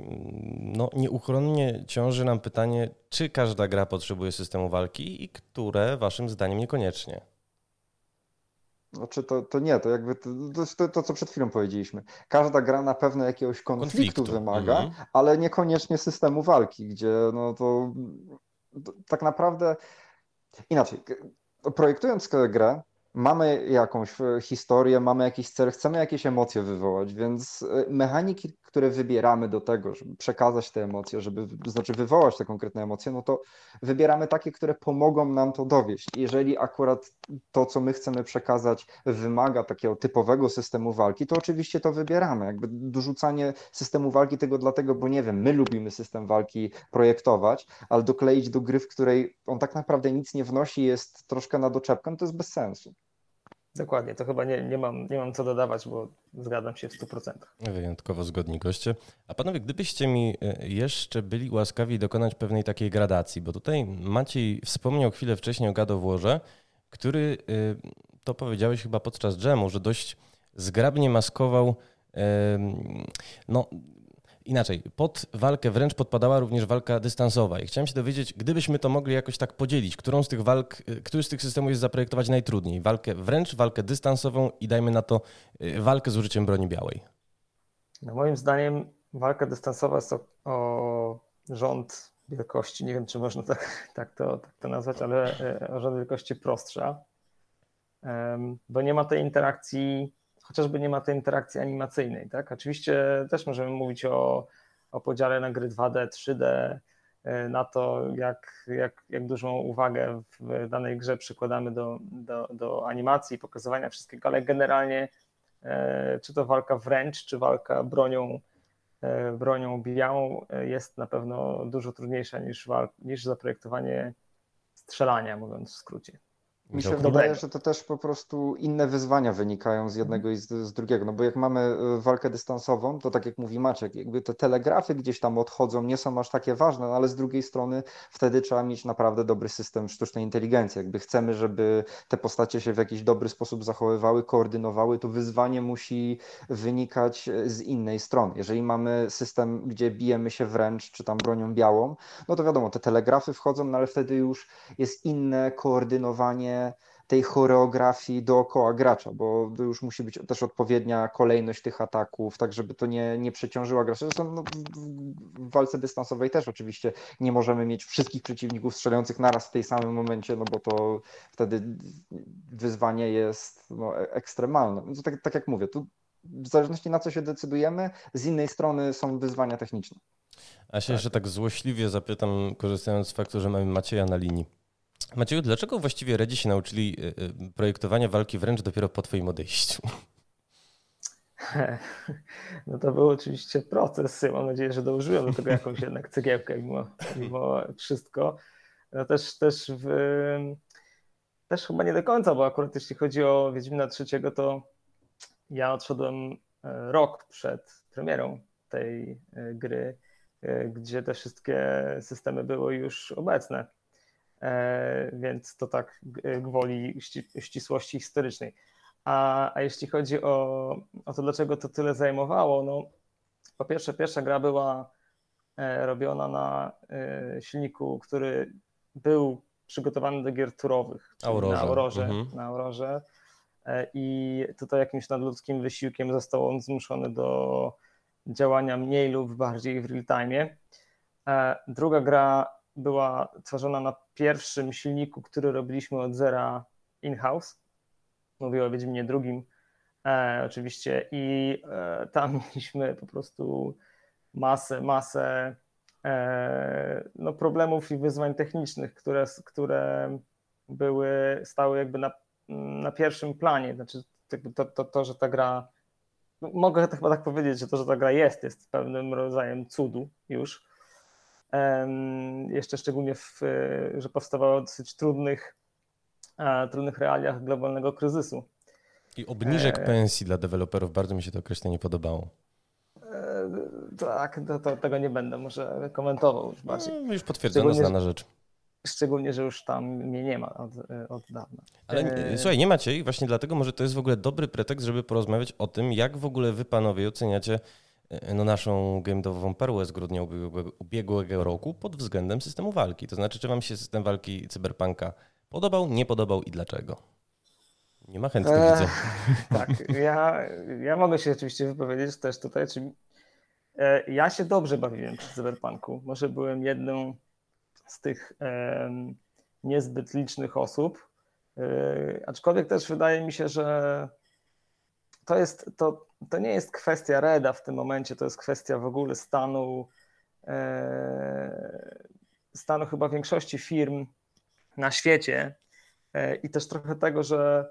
no nieuchronnie ciąży nam pytanie, czy każda gra potrzebuje systemu walki i które waszym zdaniem niekoniecznie? Znaczy to, to nie, to jakby to, to, to, co przed chwilą powiedzieliśmy. Każda gra na pewno jakiegoś konfliktu, konfliktu. wymaga, mhm. ale niekoniecznie systemu walki, gdzie no to, to tak naprawdę inaczej. Projektując grę, mamy jakąś e, historię, mamy jakiś cel, chcemy jakieś emocje wywołać, więc e, mechaniki, które wybieramy do tego, żeby przekazać te emocje, żeby znaczy wywołać te konkretne emocje, no to wybieramy takie, które pomogą nam to dowieść. Jeżeli akurat to, co my chcemy przekazać, wymaga takiego typowego systemu walki, to oczywiście to wybieramy. Jakby dorzucanie systemu walki tego dlatego, bo nie wiem, my lubimy system walki projektować, ale dokleić do gry, w której on tak naprawdę nic nie wnosi, jest troszkę na doczepkę, no to jest bez sensu. Dokładnie, to chyba nie, nie, mam, nie mam co dodawać, bo zgadzam się w 100%. Wyjątkowo zgodni goście. A panowie, gdybyście mi e, jeszcze byli łaskawi dokonać pewnej takiej gradacji, bo tutaj Maciej wspomniał chwilę wcześniej o Warze, który, e, to powiedziałeś chyba podczas dżemu, że dość zgrabnie maskował no, inaczej, pod walkę wręcz podpadała również walka dystansowa. I chciałem się dowiedzieć, gdybyśmy to mogli jakoś tak podzielić, którą z tych walk, y, który z tych systemów jest zaprojektować najtrudniej? Walkę wręcz, walkę dystansową i dajmy na to y, walkę z użyciem broni białej. No moim zdaniem walka dystansowa jest o, o rząd wielkości, nie wiem czy można tak, tak, to, tak to nazwać, ale y, o rząd wielkości prostsza, bo nie ma tej interakcji chociażby nie ma tej interakcji animacyjnej. Tak? Oczywiście też możemy mówić o, o podziale na gry 2D, 3D, e, na to, jak, jak, jak dużą uwagę w danej grze przykładamy do, do, do animacji, pokazywania wszystkiego, ale generalnie e, czy to walka wręcz, czy walka bronią, e, bronią białą jest na pewno dużo trudniejsza niż, niż zaprojektowanie strzelania, mówiąc w skrócie. Mi się wydaje, że to też po prostu inne wyzwania wynikają z jednego i z, z, drugiego. No bo jak mamy y, walkę dystansową, to tak jak mówi Maciek, jakby te telegrafy gdzieś tam odchodzą, nie są aż takie ważne, no ale z drugiej strony wtedy trzeba mieć naprawdę dobry system sztucznej inteligencji. Jakby chcemy, żeby te postacie się w jakiś dobry sposób zachowywały, koordynowały, to wyzwanie musi wynikać z innej strony. Jeżeli mamy system, gdzie bijemy się wręcz, czy tam bronią białą, no to wiadomo, te telegrafy wchodzą, no ale wtedy już jest inne koordynowanie tej choreografii dookoła gracza, bo już musi być też odpowiednia kolejność tych ataków, tak żeby to nie, nie przeciążyło gracza. Zresztą no, w walce dystansowej też oczywiście nie możemy mieć wszystkich przeciwników strzelających naraz w tej samym momencie, no bo to wtedy wyzwanie jest no, e, ekstremalne. No tak, tak jak mówię, tu w zależności na co się decydujemy, z innej strony są wyzwania techniczne. A się tak. jeszcze tak złośliwie zapytam, korzystając z faktu, że mamy Macieja na linii. Macieju, dlaczego właściwie Redzi się nauczyli y, y, projektowania walki wręcz dopiero po Twoim odejściu? No to był oczywiście proces. Mam nadzieję, że dołożyłem do tego jakąś jednak cegiełkę mimo, mimo wszystko. No też, też, w, też chyba nie do końca, bo akurat jeśli chodzi o Wiedźmina trzeciego, to ja odszedłem rok przed premierą tej gry, gdzie te wszystkie systemy były już obecne. Więc to tak gwoli ścisłości historycznej. A, a jeśli chodzi o, o to, dlaczego to tyle zajmowało, no po pierwsze, pierwsza gra była e, robiona na e, silniku, który był przygotowany do gier turowych, Aurorze. na Aurorze, mhm. na Aurorze. E, I tutaj jakimś nadludzkim wysiłkiem został on zmuszony do działania mniej lub bardziej w real time. Druga gra była tworzona na pierwszym silniku, który robiliśmy od zera in-house. Mówię o Wiedźminie drugim e, oczywiście i e, tam mieliśmy po prostu masę, masę e, no, problemów i wyzwań technicznych, które, które były, stały jakby na, na pierwszym planie. Znaczy to, to, to, że ta gra, no, mogę chyba tak powiedzieć, że to, że ta gra jest, jest pewnym rodzajem cudu już. Jeszcze szczególnie, w, że powstawała w dosyć trudnych, trudnych realiach globalnego kryzysu. I obniżek e... pensji dla deweloperów, bardzo mi się to określenie podobało. E, tak, to, to, tego nie będę może komentował już bardziej. No, już potwierdzono, znana rzecz. Szczególnie, że już tam mnie nie ma od, od dawna. Ale e... słuchaj, nie macie i właśnie dlatego może to jest w ogóle dobry pretekst, żeby porozmawiać o tym, jak w ogóle wy panowie oceniacie e, no, naszą gamedową perłę z grudnia ubiegłego, ubiegłego roku pod względem systemu walki. To znaczy, czy wam się system walki cyberpunka podobał, nie podobał i dlaczego? Nie ma chętnych eee, widzę. Tak, ja, ja mogę się oczywiście wypowiedzieć też tutaj. Czy, e, ja się dobrze bawiłem przy Cyberpunku. Może byłem jedną z tych e, niezbyt licznych osób, e, aczkolwiek też wydaje mi się, że to, jest, to, to nie jest kwestia Reda w tym momencie, to jest kwestia w ogóle stanu, e, stanu chyba większości firm na świecie. E, i też trochę tego, że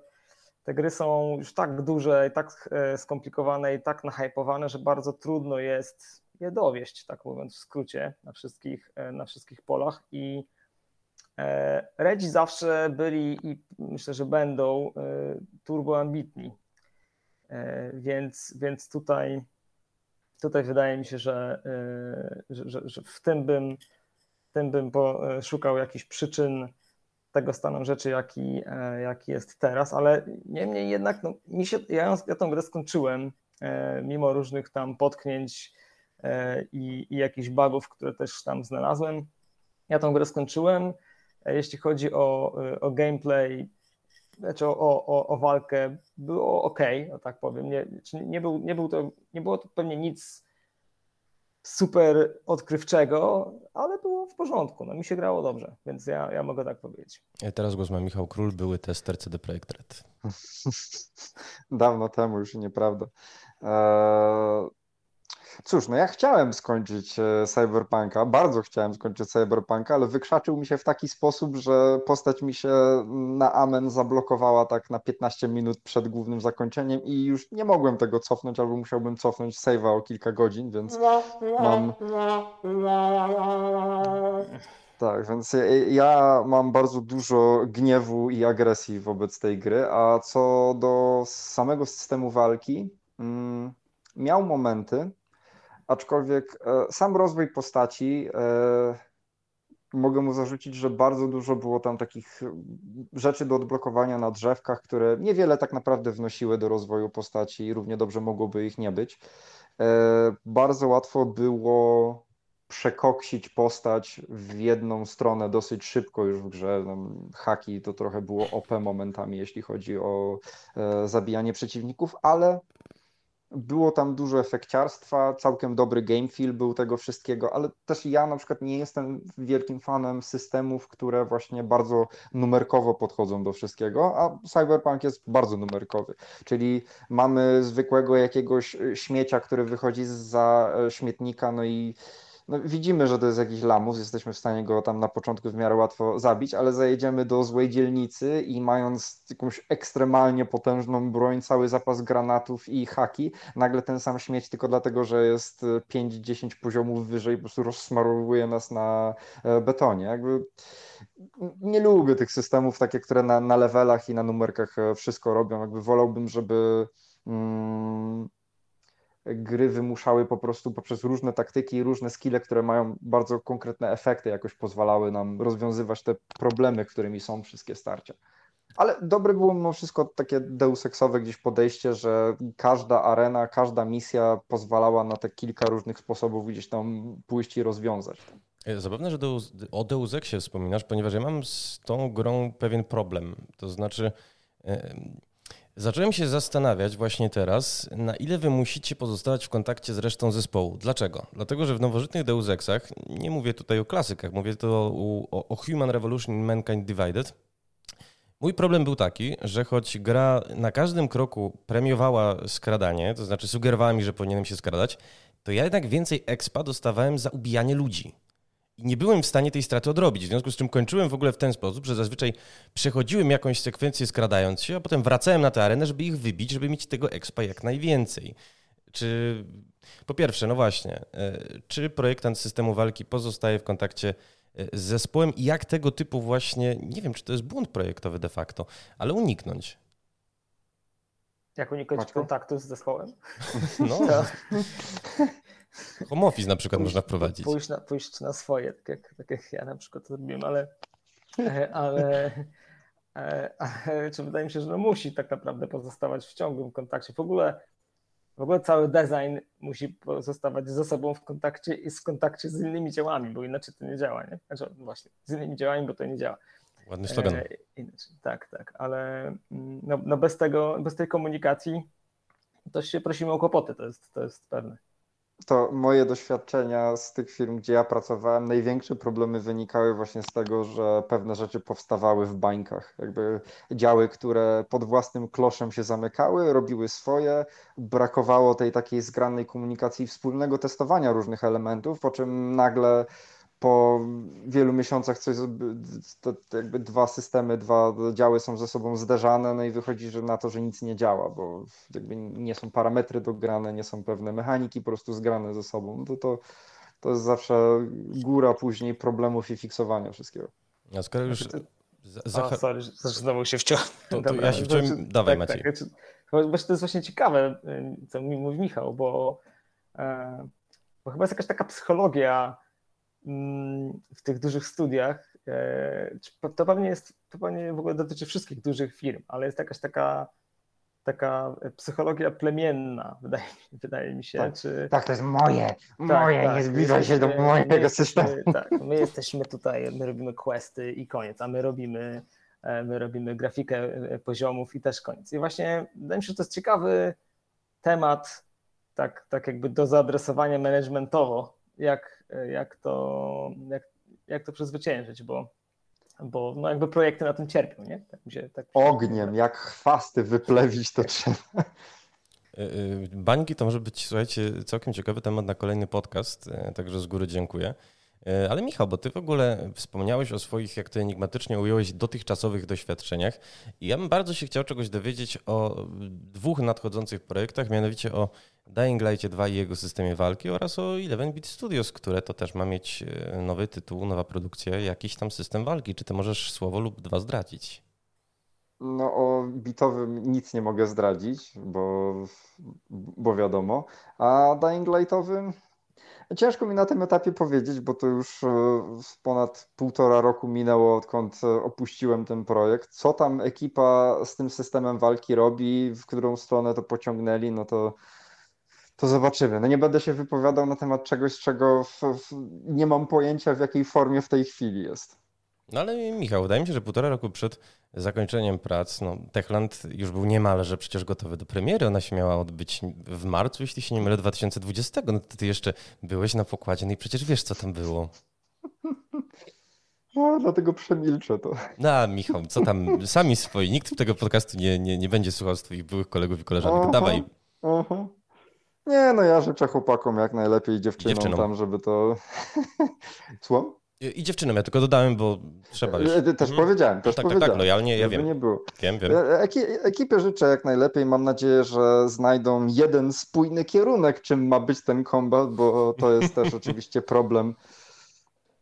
te gry są już tak duże i tak e, skomplikowane i tak nahypowane, że bardzo trudno jest je dowieść, tak mówiąc w skrócie, na wszystkich, e, na wszystkich polach. I e, Redzi zawsze byli i myślę, że będą turbo ambitni, więc, więc tutaj, tutaj wydaje mi się, że, że, że w tym bym, tym bym szukał jakichś przyczyn tego stanu rzeczy, jaki, e, jaki jest teraz, ale niemniej jednak no, mi się, ja, ja tą grę skończyłem, e, mimo różnych tam potknięć e, i, i jakichś bugów, które też tam znalazłem. Ja tą grę skończyłem. Jeśli chodzi o, o gameplay, znaczy o, o, o walkę, było ok, no tak powiem. Nie, nie, był, nie, był to, nie było to pewnie nic super odkrywczego, ale było w porządku. No mi się grało dobrze, więc ja, ja mogę tak powiedzieć. Teraz głos ma Michał Król, były tester CD Projekt Red. Dawno temu już nieprawda. Eee, Cóż, no ja chciałem skończyć e, Cyberpunka, bardzo chciałem skończyć Cyberpunka, ale wykrzaczył mi się w taki sposób, że postać mi się na amen zablokowała tak na 15 minut przed głównym zakończeniem i już nie mogłem tego cofnąć, albo musiałbym cofnąć save'a o kilka godzin, więc mam... Tak, więc ja mam bardzo dużo gniewu i agresji wobec tej gry, a co do samego systemu walki, mm, miał momenty, aczkolwiek e, sam rozwój postaci e, mogę mu zarzucić, że bardzo dużo było tam takich rzeczy do odblokowania na drzewkach, które niewiele tak naprawdę wnosiły do rozwoju postaci i równie dobrze mogłoby ich nie być. E, bardzo łatwo było przekoksić postać w jedną stronę dosyć szybko już w grze. Haki to trochę było OP momentami, jeśli chodzi o zabijanie przeciwników, ale było tam dużo efekciarstwa, całkiem dobry game feel był tego wszystkiego, ale też ja na przykład nie jestem wielkim fanem systemów, które właśnie bardzo numerkowo podchodzą do wszystkiego, a Cyberpunk jest bardzo numerkowy, czyli mamy zwykłego jakiegoś śmiecia, który wychodzi za śmietnika, no i no, widzimy, że to jest jakiś lamus, jesteśmy w stanie go tam na początku w miarę łatwo zabić, ale zajedziemy do złej dzielnicy i mając jakąś ekstremalnie potężną broń, cały zapas granatów i haki, nagle ten sam śmieć tylko dlatego, że jest 5-10 poziomów wyżej, po prostu rozsmarowuje nas na e, betonie. Jakby nie lubię tych systemów takie, które na, na levelach i na numerkach e, wszystko robią. Jakby wolałbym, żeby. Mm, gry wymuszały po prostu poprzez różne taktyki i różne skille, które mają bardzo konkretne efekty, jakoś pozwalały nam rozwiązywać te problemy, którymi są wszystkie starcia. Ale dobre było mimo wszystko takie deuseksowe gdzieś podejście, że każda arena, każda misja pozwalała na te kilka różnych sposobów gdzieś tam pójść i rozwiązać. E, Zabawne, że Deus, o Deus Exie wspominasz, ponieważ ja mam z tą grą pewien problem. To znaczy, e, zacząłem się zastanawiać właśnie teraz, na ile wy musicie pozostawać w kontakcie z resztą zespołu. Dlaczego? Dlatego, że w nowożytnych Deus Exach, nie mówię tutaj o klasykach, mówię to o, o Human Revolution in Mankind Divided, Mój problem był taki, że choć gra na każdym kroku premiowała skradanie, to znaczy sugerowała mi, że powinienem się skradać, to ja jednak więcej expa dostawałem za ubijanie ludzi. I nie byłem w stanie tej straty odrobić, w związku z czym kończyłem w ogóle w ten sposób, że zazwyczaj przechodziłem jakąś sekwencję skradając się, a potem wracałem na tę arenę, żeby ich wybić, żeby mieć tego expa jak najwięcej. Czy po pierwsze, no właśnie, e, czy projektant systemu walki pozostaje w kontakcie z zespołem i jak tego typu właśnie, nie wiem, czy to jest błąd projektowy de facto, ale uniknąć. Jak uniknąć kontaktu z zespołem? No. Home office na przykład pójść, można wprowadzić. Pójść na, pójść na swoje, tak jak, tak jak ja na przykład to robiłem, ale, e, ale, ale, ale czy wydaje mi się, że no musi tak naprawdę pozostawać w ciągłym kontakcie. W ogóle w ogóle cały design musi pozostawać ze sobą w kontakcie i w kontakcie z innymi działami, bo inaczej to nie działa, nie? Znaczy, właśnie, z innymi działami, bo to nie działa. Ładny slogan. E, inaczej, tak, tak, ale mm, no, no bez tego, bez tej komunikacji to się prosimy o kłopoty, to jest, to jest pewne to moje doświadczenia z tych firm, gdzie ja pracowałem, największe problemy wynikały właśnie z tego, że pewne rzeczy powstawały w bańkach. Jakby działy, które pod własnym kloszem się zamykały, robiły swoje, brakowało tej takiej zgranej komunikacji wspólnego testowania różnych elementów, po czym nagle po wielu miesiącach coś, to jakby dwa systemy, dwa działy są ze sobą zderzane, no i wychodzi że na to, że nic nie działa, bo jakby nie są parametry dograne, nie są pewne mechaniki po prostu zgrane ze sobą. To, to, to jest zawsze góra później problemów i fiksowania wszystkiego. A skoro już... Zach... A, sorry, znowu się wciąłem. To, to ja się wciąłem... Znaczy, Dawaj tak, Maciej. Tak, znaczy, to jest właśnie ciekawe, co mi mówi Michał, bo, e, bo chyba jest jakaś taka psychologia w tych dużych studiach, e, to pewnie jest, to pewnie w ogóle dotyczy wszystkich dużych firm, ale jest jakaś taka, taka psychologia plemienna, wydaje, wydaje mi się. Tak, czy... tak, to jest moje, tak, moje, tak, nie zbliżaj się do mojego my systemu. Tak, my jesteśmy tutaj, my robimy questy i koniec, a my robimy, e, my robimy grafikę e, poziomów i też koniec. I właśnie wydaje mi się, że to jest ciekawy temat, tak, tak jakby do zaadresowania managementowo, jak, jak, to, jak, jak to przezwyciężyć, bo, bo no jakby projekty na tym cierpią, nie? Tak się, tak Ogniem, jak chwasty wyplewić to trzeba. E, e, bańki to może być, słuchajcie, całkiem ciekawy temat na kolejny podcast, e, także z góry dziękuję. Ale Michał, bo ty w ogóle wspomniałeś o swoich, jak to enigmatycznie ująłeś, dotychczasowych doświadczeniach. I ja bym bardzo się chciał czegoś dowiedzieć o dwóch nadchodzących projektach, mianowicie o Dying Light 2 i jego systemie walki oraz o 11-bit Studios, które to też ma mieć e, nowy tytuł, nowa produkcja, jakiś tam system walki. Czy ty możesz słowo lub dwa zdradzić? No o bitowym nic nie mogę zdradzić, bo, bo wiadomo. A Dying Lightowym Ciężko mi na tym etapie powiedzieć, bo to już e, ponad półtora roku minęło, odkąd e, opuściłem ten projekt. Co tam ekipa z tym systemem walki robi, w którą stronę to pociągnęli, no to, to zobaczymy. No nie będę się wypowiadał na temat czegoś, czego w, w, nie mam pojęcia, w jakiej formie w tej chwili jest. No ale Michał, wydaje mi się, że półtora roku przed zakończeniem prac, no Techland już był niemalże przecież gotowy do premiery. Ona się miała odbyć w marcu, jeśli się nie mylę, 2020. No to ty jeszcze byłeś na pokładzie, no i przecież wiesz, co tam było. No, dlatego przemilczę to. No, Michał, co tam, sami swoi, nikt tego podcastu nie, nie, nie będzie słuchał z twoich byłych kolegów i koleżanek. Aha, Dawaj. Aha. Nie, no ja życzę chłopakom jak najlepiej dziewczynom, dziewczynom. tam, żeby to... Słucham? I dziewczynom, ja tylko dodałem, bo trzeba już. E, też hmm. powiedziałem, też tak, powiedziałem. Tak, tak, lojalnie, ja wiem. Nie było. Wiem, wiem. E, eki, ekipie życzę jak najlepiej. Mam nadzieję, że znajdą jeden spójny kierunek, czym ma być ten kombat, bo to jest też oczywiście problem.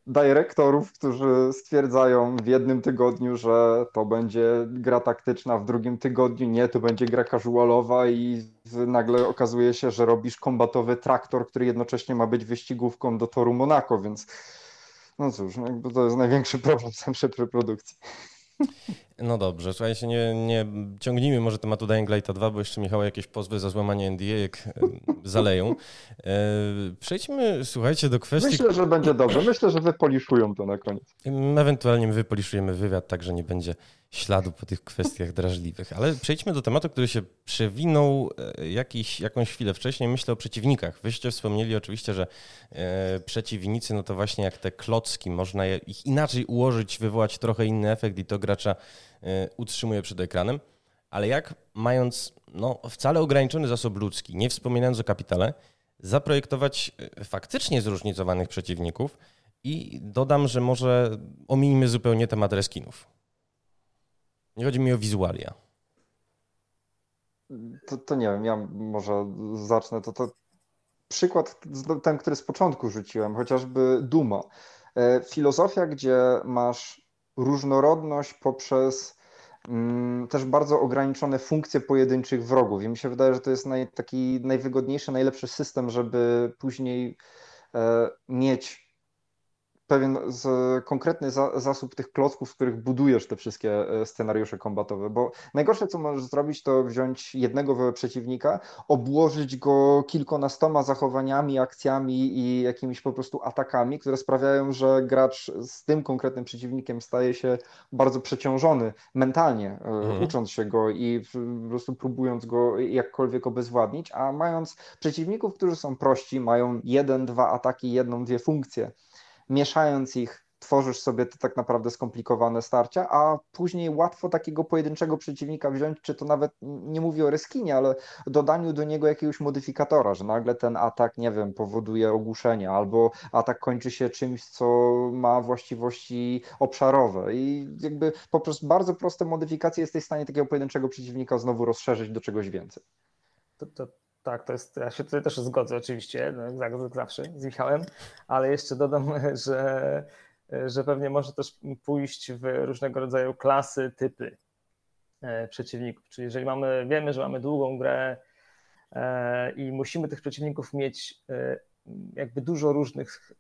Dyrektorów, którzy stwierdzają w jednym tygodniu, że to będzie gra taktyczna, w drugim tygodniu nie, to będzie gra casualowa i nagle okazuje się, że robisz kombatowy traktor, który jednocześnie ma być wyścigówką do toru Monaco, więc no cóż, no to jest największy problem zawsze przy produkcji. No dobrze, słuchajcie, nie, nie ciągnijmy może tematu Dying Light 2, bo jeszcze Michał jakieś pozwy za złamanie NDA jak zaleją. E, przejdźmy, słuchajcie, do kwestii... Myślę, że będzie dobrze. Myślę, że wypoliszują to na koniec. Ewentualnie my wypoliszujemy wywiad, tak że nie będzie śladu po tych kwestiach drażliwych. Ale przejdźmy do tematu, który się przewinął e, jakiś, jakąś chwilę wcześniej. Myślę o przeciwnikach. Wyście wspomnieli oczywiście, że e, przeciwnicy, no to właśnie jak te klocki, można ich inaczej ułożyć, wywołać trochę inny efekt i to gracza utrzymuje przed ekranem. Ale jak mając no, wcale ograniczony zasób ludzki, nie wspominając o kapitale, zaprojektować e, faktycznie zróżnicowanych przeciwników i dodam, że może ominimy zupełnie temat reskinów. Nie chodzi mi o wizualia. To, to nie wiem, ja może zacznę. To, to przykład ten, który z początku rzuciłem, chociażby Duma. E, filozofia, gdzie masz różnorodność poprzez mm, też bardzo ograniczone funkcje pojedynczych wrogów. I mi się wydaje, że to jest naj, taki najwygodniejszy, najlepszy system, żeby później e, mieć pewien z, konkretny za, zasób tych klocków, w których budujesz te wszystkie e, scenariusze kombatowe, bo najgorsze, co możesz zrobić, to wziąć jednego przeciwnika, obłożyć go kilkunastoma zachowaniami, akcjami i jakimiś po prostu atakami, które sprawiają, że gracz z tym konkretnym przeciwnikiem staje się bardzo przeciążony mentalnie, e, mhm. ucząc się go i po prostu próbując go jakkolwiek obezwładnić, a mając przeciwników, którzy są prości, mają jeden, dwa ataki, jedną, dwie funkcje, mieszając ich, tworzysz sobie te tak naprawdę skomplikowane starcia, a później łatwo takiego pojedynczego przeciwnika wziąć, czy to nawet nie mówię o reskinie, ale dodaniu do niego jakiegoś modyfikatora, że nagle ten atak, nie wiem, powoduje ogłuszenie, albo atak kończy się czymś, co ma właściwości obszarowe i jakby poprzez bardzo proste modyfikacje jesteś w stanie takiego pojedynczego przeciwnika znowu rozszerzyć do czegoś więcej. To, to tak, to jest, ja się tutaj też zgodzę oczywiście, no, jak zawsze z Michałem, ale jeszcze dodam, że, że pewnie może też pójść w różnego rodzaju klasy, typy e, przeciwników. Czyli jeżeli mamy, wiemy, że mamy długą grę e, i musimy tych przeciwników mieć e, jakby dużo różnych,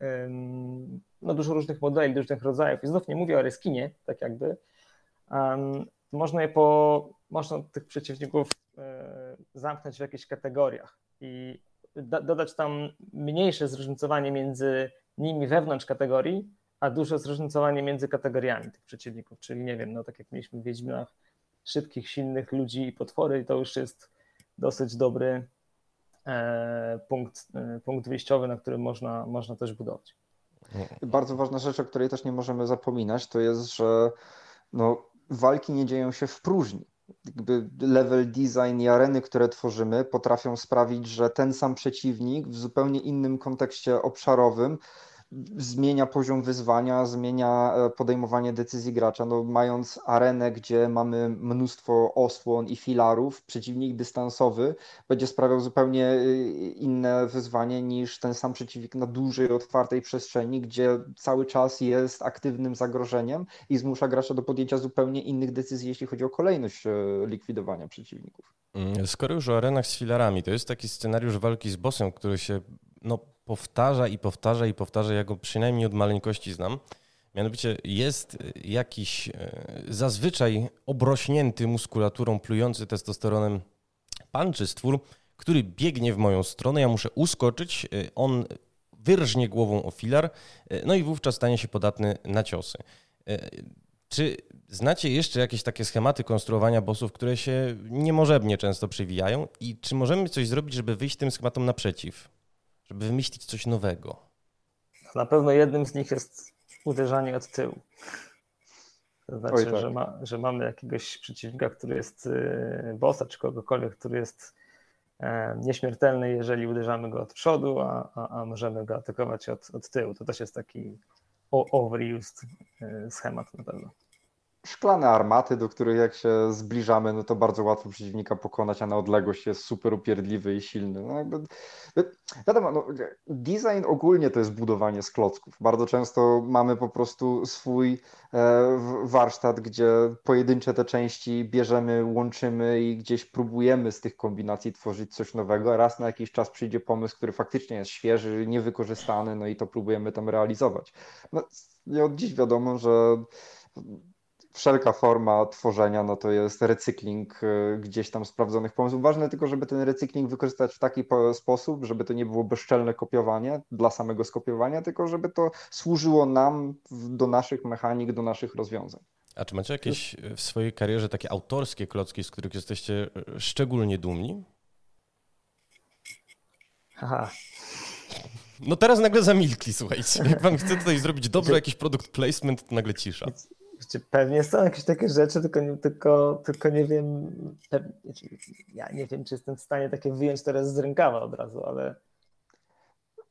no dużo różnych modeli, różnych rodzajów. I znów nie mówię o reskinie, tak jakby. Można je po, można tych przeciwników zamknąć w jakichś kategoriach i dodać tam mniejsze zróżnicowanie między nimi wewnątrz kategorii, a duże zróżnicowanie między kategoriami tych przeciwników. Czyli nie wiem, no tak jak mieliśmy w Wiedźminach, szybkich, silnych ludzi i potwory, to już jest dosyć dobry e, punkt, e, punkt wyjściowy, na którym można, można też budować. Bardzo ważna rzecz, o której też nie możemy zapominać, to jest, że no, walki nie dzieją się w próżni jakby level design i areny, które tworzymy, potrafią sprawić, że ten sam przeciwnik w zupełnie innym kontekście obszarowym zmienia poziom wyzwania, zmienia e, podejmowanie decyzji gracza. No, mając arenę, gdzie mamy mnóstwo osłon i filarów, przeciwnik dystansowy będzie sprawiał zupełnie e, inne wyzwanie niż ten sam przeciwnik na dużej, otwartej przestrzeni, gdzie cały czas jest aktywnym zagrożeniem i zmusza gracza do podjęcia zupełnie innych decyzji, jeśli chodzi o kolejność e, likwidowania przeciwników. Mm, skoro już o arenach z filarami, to jest taki scenariusz walki z bossem, który się no, powtarza i powtarza i powtarza, ja go przynajmniej od maleńkości znam. Mianowicie jest jakiś e, zazwyczaj obrośnięty muskulaturą, plujący testosteronem pan czy stwór, który biegnie w moją stronę, ja muszę uskoczyć, e, on wyrżnie głową o filar, e, no i wówczas stanie się podatny na ciosy. Czy znacie jeszcze jakieś takie schematy konstruowania bossów, które się niemożebnie często przewijają i czy możemy coś zrobić, żeby wyjść tym schematom naprzeciw? Żeby wymyślić coś nowego? Na pewno jednym z nich jest uderzanie od tyłu. To znaczy, Oj, tak. że, ma, że, mamy jakiegoś przeciwnika, który jest y, bossa, czy kogokolwiek, który jest e, nieśmiertelny, jeżeli uderzamy go od przodu, a, a, a możemy go atakować od, od tyłu. To też jest taki overused y, schemat na pewno. Szklane armaty, do których jak się zbliżamy, no to bardzo łatwo przeciwnika pokonać, a na odległość jest super upierdliwy i silny. No jakby, wiadomo, no, design ogólnie to jest budowanie z klocków. Bardzo często mamy po prostu swój e, warsztat, gdzie pojedyncze te części bierzemy, łączymy i gdzieś próbujemy z tych kombinacji tworzyć coś nowego, raz na jakiś czas przyjdzie pomysł, który faktycznie jest świeży, niewykorzystany, no i to próbujemy tam realizować. No, nie od dziś wiadomo, że wszelka forma tworzenia, no to jest recykling y, gdzieś tam sprawdzonych pomysłów. Ważne tylko, żeby ten recykling wykorzystać w taki sposób, żeby to nie było bezczelne kopiowanie dla samego skopiowania, tylko żeby to służyło nam do naszych mechanik, do naszych rozwiązań. A czy macie jakieś w swojej karierze takie autorskie klocki, z których jesteście y, szczególnie dumni? Aha. No teraz nagle zamilkli, słuchajcie. Jak wam chce tutaj zrobić dobrze jakiś produkt placement, to nagle cisza. Pewnie są jakieś takie rzeczy, tylko nie, tylko, tylko nie wiem, pewnie, ja nie wiem, czy jestem w stanie takie wyjąć teraz z rękawa od razu, ale...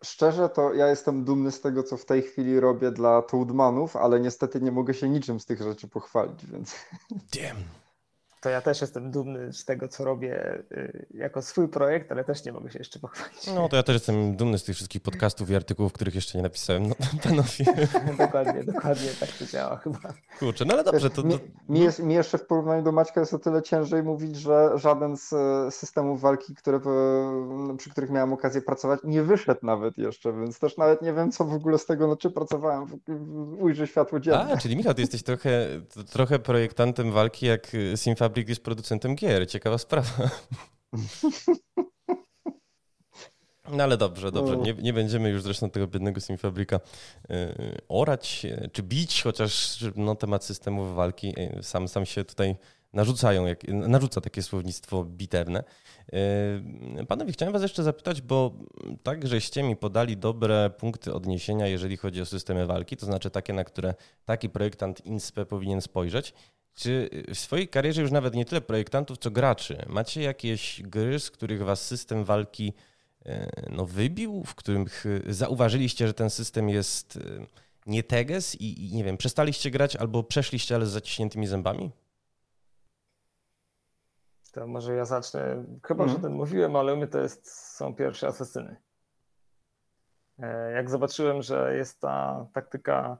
Szczerze to ja jestem dumny z tego, co w tej chwili robię dla Toadmanów, ale niestety nie mogę się niczym z tych rzeczy pochwalić, więc... Damn to ja też jestem dumny z tego, co robię y, jako swój projekt, ale też nie mogę się jeszcze pochwalić. No to ja też jestem dumny z tych wszystkich podcastów i artykułów, których jeszcze nie napisałem. No, panowie. dokładnie, dokładnie tak to działa chyba. Kurczę, no ale dobrze. To, to... Mi, mi, jest, mi jeszcze w porównaniu do Maćka jest o tyle ciężej mówić, że żaden z e, systemów walki, które, przy których miałem okazję pracować, nie wyszedł nawet jeszcze, więc też nawet nie wiem, co w ogóle z tego, na czym pracowałem, ujrzy światło dzienne. A, czyli Michał, ty jesteś trochę, trochę projektantem walki jak Simfab Fabrik jest producentem gier. Ciekawa sprawa. No ale dobrze, dobrze. Nie, nie będziemy już zresztą tego biednego Simfabrika yy, orać czy bić, chociaż no, temat systemów walki y, sam, sam się tutaj narzucają, jak, narzuca takie słownictwo bitewne. Panowie, chciałem was jeszcze zapytać, bo tak, żeście mi podali dobre punkty odniesienia, jeżeli chodzi o systemy walki, to znaczy takie, na które taki projektant INSPE powinien spojrzeć. Czy w swojej karierze już nawet nie tyle projektantów, co graczy, macie jakieś gry, z których was system walki e, no, wybił, w których zauważyliście, że ten system jest e, nie teges i, i nie wiem, przestaliście grać albo przeszliście, ale z zaciśniętymi zębami? To może ja zacznę. Chyba, mm. że ten mówiłem, ale u mnie to jest, są pierwsze asesyny. E, jak zobaczyłem, że jest ta taktyka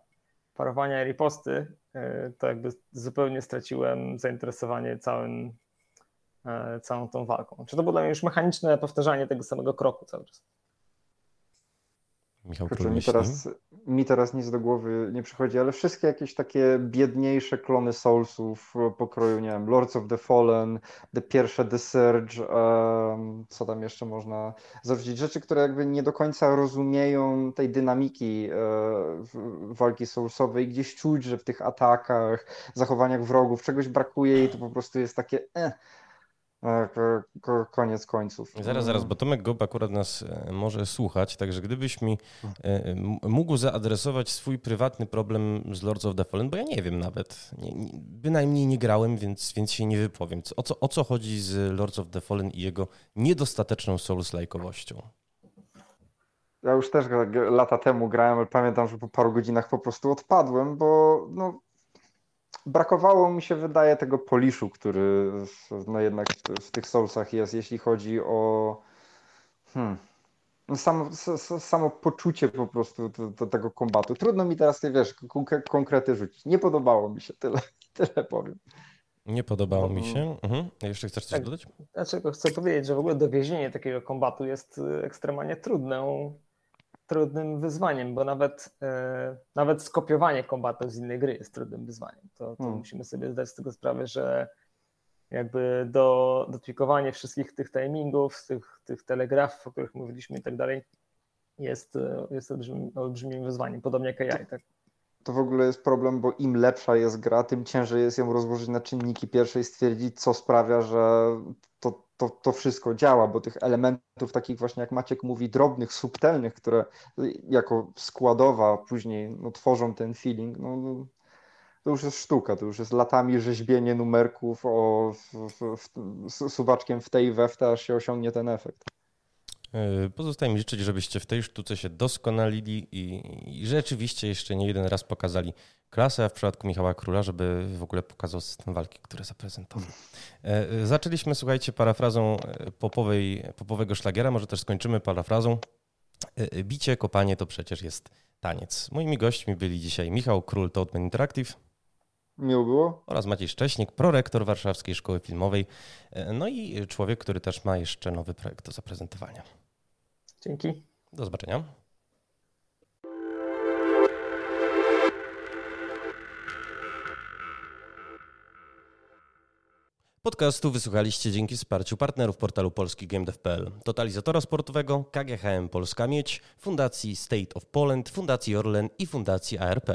parowania i riposty, to jakby zupełnie straciłem zainteresowanie całym, e, całą tą walką. Czy to było dla mnie już mechaniczne powtarzanie tego samego kroku cały czas? Michał Kurczę, mi, teraz, mi teraz nic do głowy nie przychodzi, ale wszystkie jakieś takie biedniejsze klony Soulsów pokroju, nie wiem, Lords of the Fallen, te pierwsze The Surge, um, co tam jeszcze można zawrzeć, rzeczy, które jakby nie do końca rozumieją tej dynamiki e, walki Soulsowej, gdzieś czuć, że w tych atakach, zachowaniach wrogów czegoś brakuje i to po prostu jest takie eh, E, koniec końców. Zaraz, zaraz, bo Tomek Gob akurat nas e, może słuchać, także gdybyś mi e, mógł zaadresować swój prywatny problem z Lords of the Fallen, bo ja nie wiem nawet, nie, nie, bynajmniej nie grałem, więc, więc się nie wypowiem. O co, o co chodzi z Lords of the Fallen i jego niedostateczną souls-like'owością? Ja już też lata temu grałem, ale pamiętam, że po paru godzinach po prostu odpadłem, bo no, brakowało mi się, wydaje, tego poliszu, który no jednak w tych Soulsach jest, jeśli chodzi o hmm, no samo, samo poczucie po prostu do, do, tego kombatu. Trudno mi teraz, ty wiesz, konkrety rzucić. Nie podobało mi się, tyle, tyle powiem. Nie podobało mi się. Mhm. Jeszcze chcesz coś tak, dodać? Dlaczego chcę powiedzieć, że w ogóle dowiezienie takiego kombatu jest y, ekstremalnie trudną trudnym wyzwaniem, bo nawet, e, nawet skopiowanie kombatu z innej gry jest trudnym wyzwaniem. To, to hmm. musimy sobie zdać z tego sprawę, że jakby do, dotwikowanie wszystkich tych timingów, tych, tych telegrafów, o których mówiliśmy i tak dalej, jest, e, jest olbrzymim, olbrzymim wyzwaniem, podobnie jak AI. Tak? To w ogóle jest problem, bo im lepsza jest gra, tym ciężej jest ją rozłożyć na czynniki pierwsze i stwierdzić, co sprawia, że to to, to wszystko działa, bo tych elementów takich właśnie, jak Maciek mówi, drobnych, subtelnych, które jako składowa później no, tworzą ten feeling, no, no, to już jest sztuka, to już jest latami rzeźbienie numerków o, w, w, w, suwaczkiem w tej i we w te, aż się osiągnie ten efekt. E, pozostaje mi życzyć, żebyście w tej sztuce się doskonalili i, i, rzeczywiście jeszcze nie jeden raz pokazali klasę, a w przypadku Michała Króla, żeby w ogóle pokazał system walki, który zaprezentował. E, zaczęliśmy, słuchajcie, parafrazą popowej, popowego szlagiera, może też skończymy parafrazą. Bicie, kopanie to przecież jest taniec. Moimi gośćmi byli dzisiaj Michał Król, Toadman Interactive. Miło było. Oraz Maciej Szcześnik, prorektor Warszawskiej Szkoły Filmowej. No i człowiek, który też ma jeszcze nowy projekt do zaprezentowania. Dzięki. Do zobaczenia. Podcastu wysłuchaliście dzięki wsparciu partnerów portalu polskigame.pl, totalizatora sportowego, KGHM Polska Miedź, Fundacji State of Poland, Fundacji Orlen i Fundacji ARP.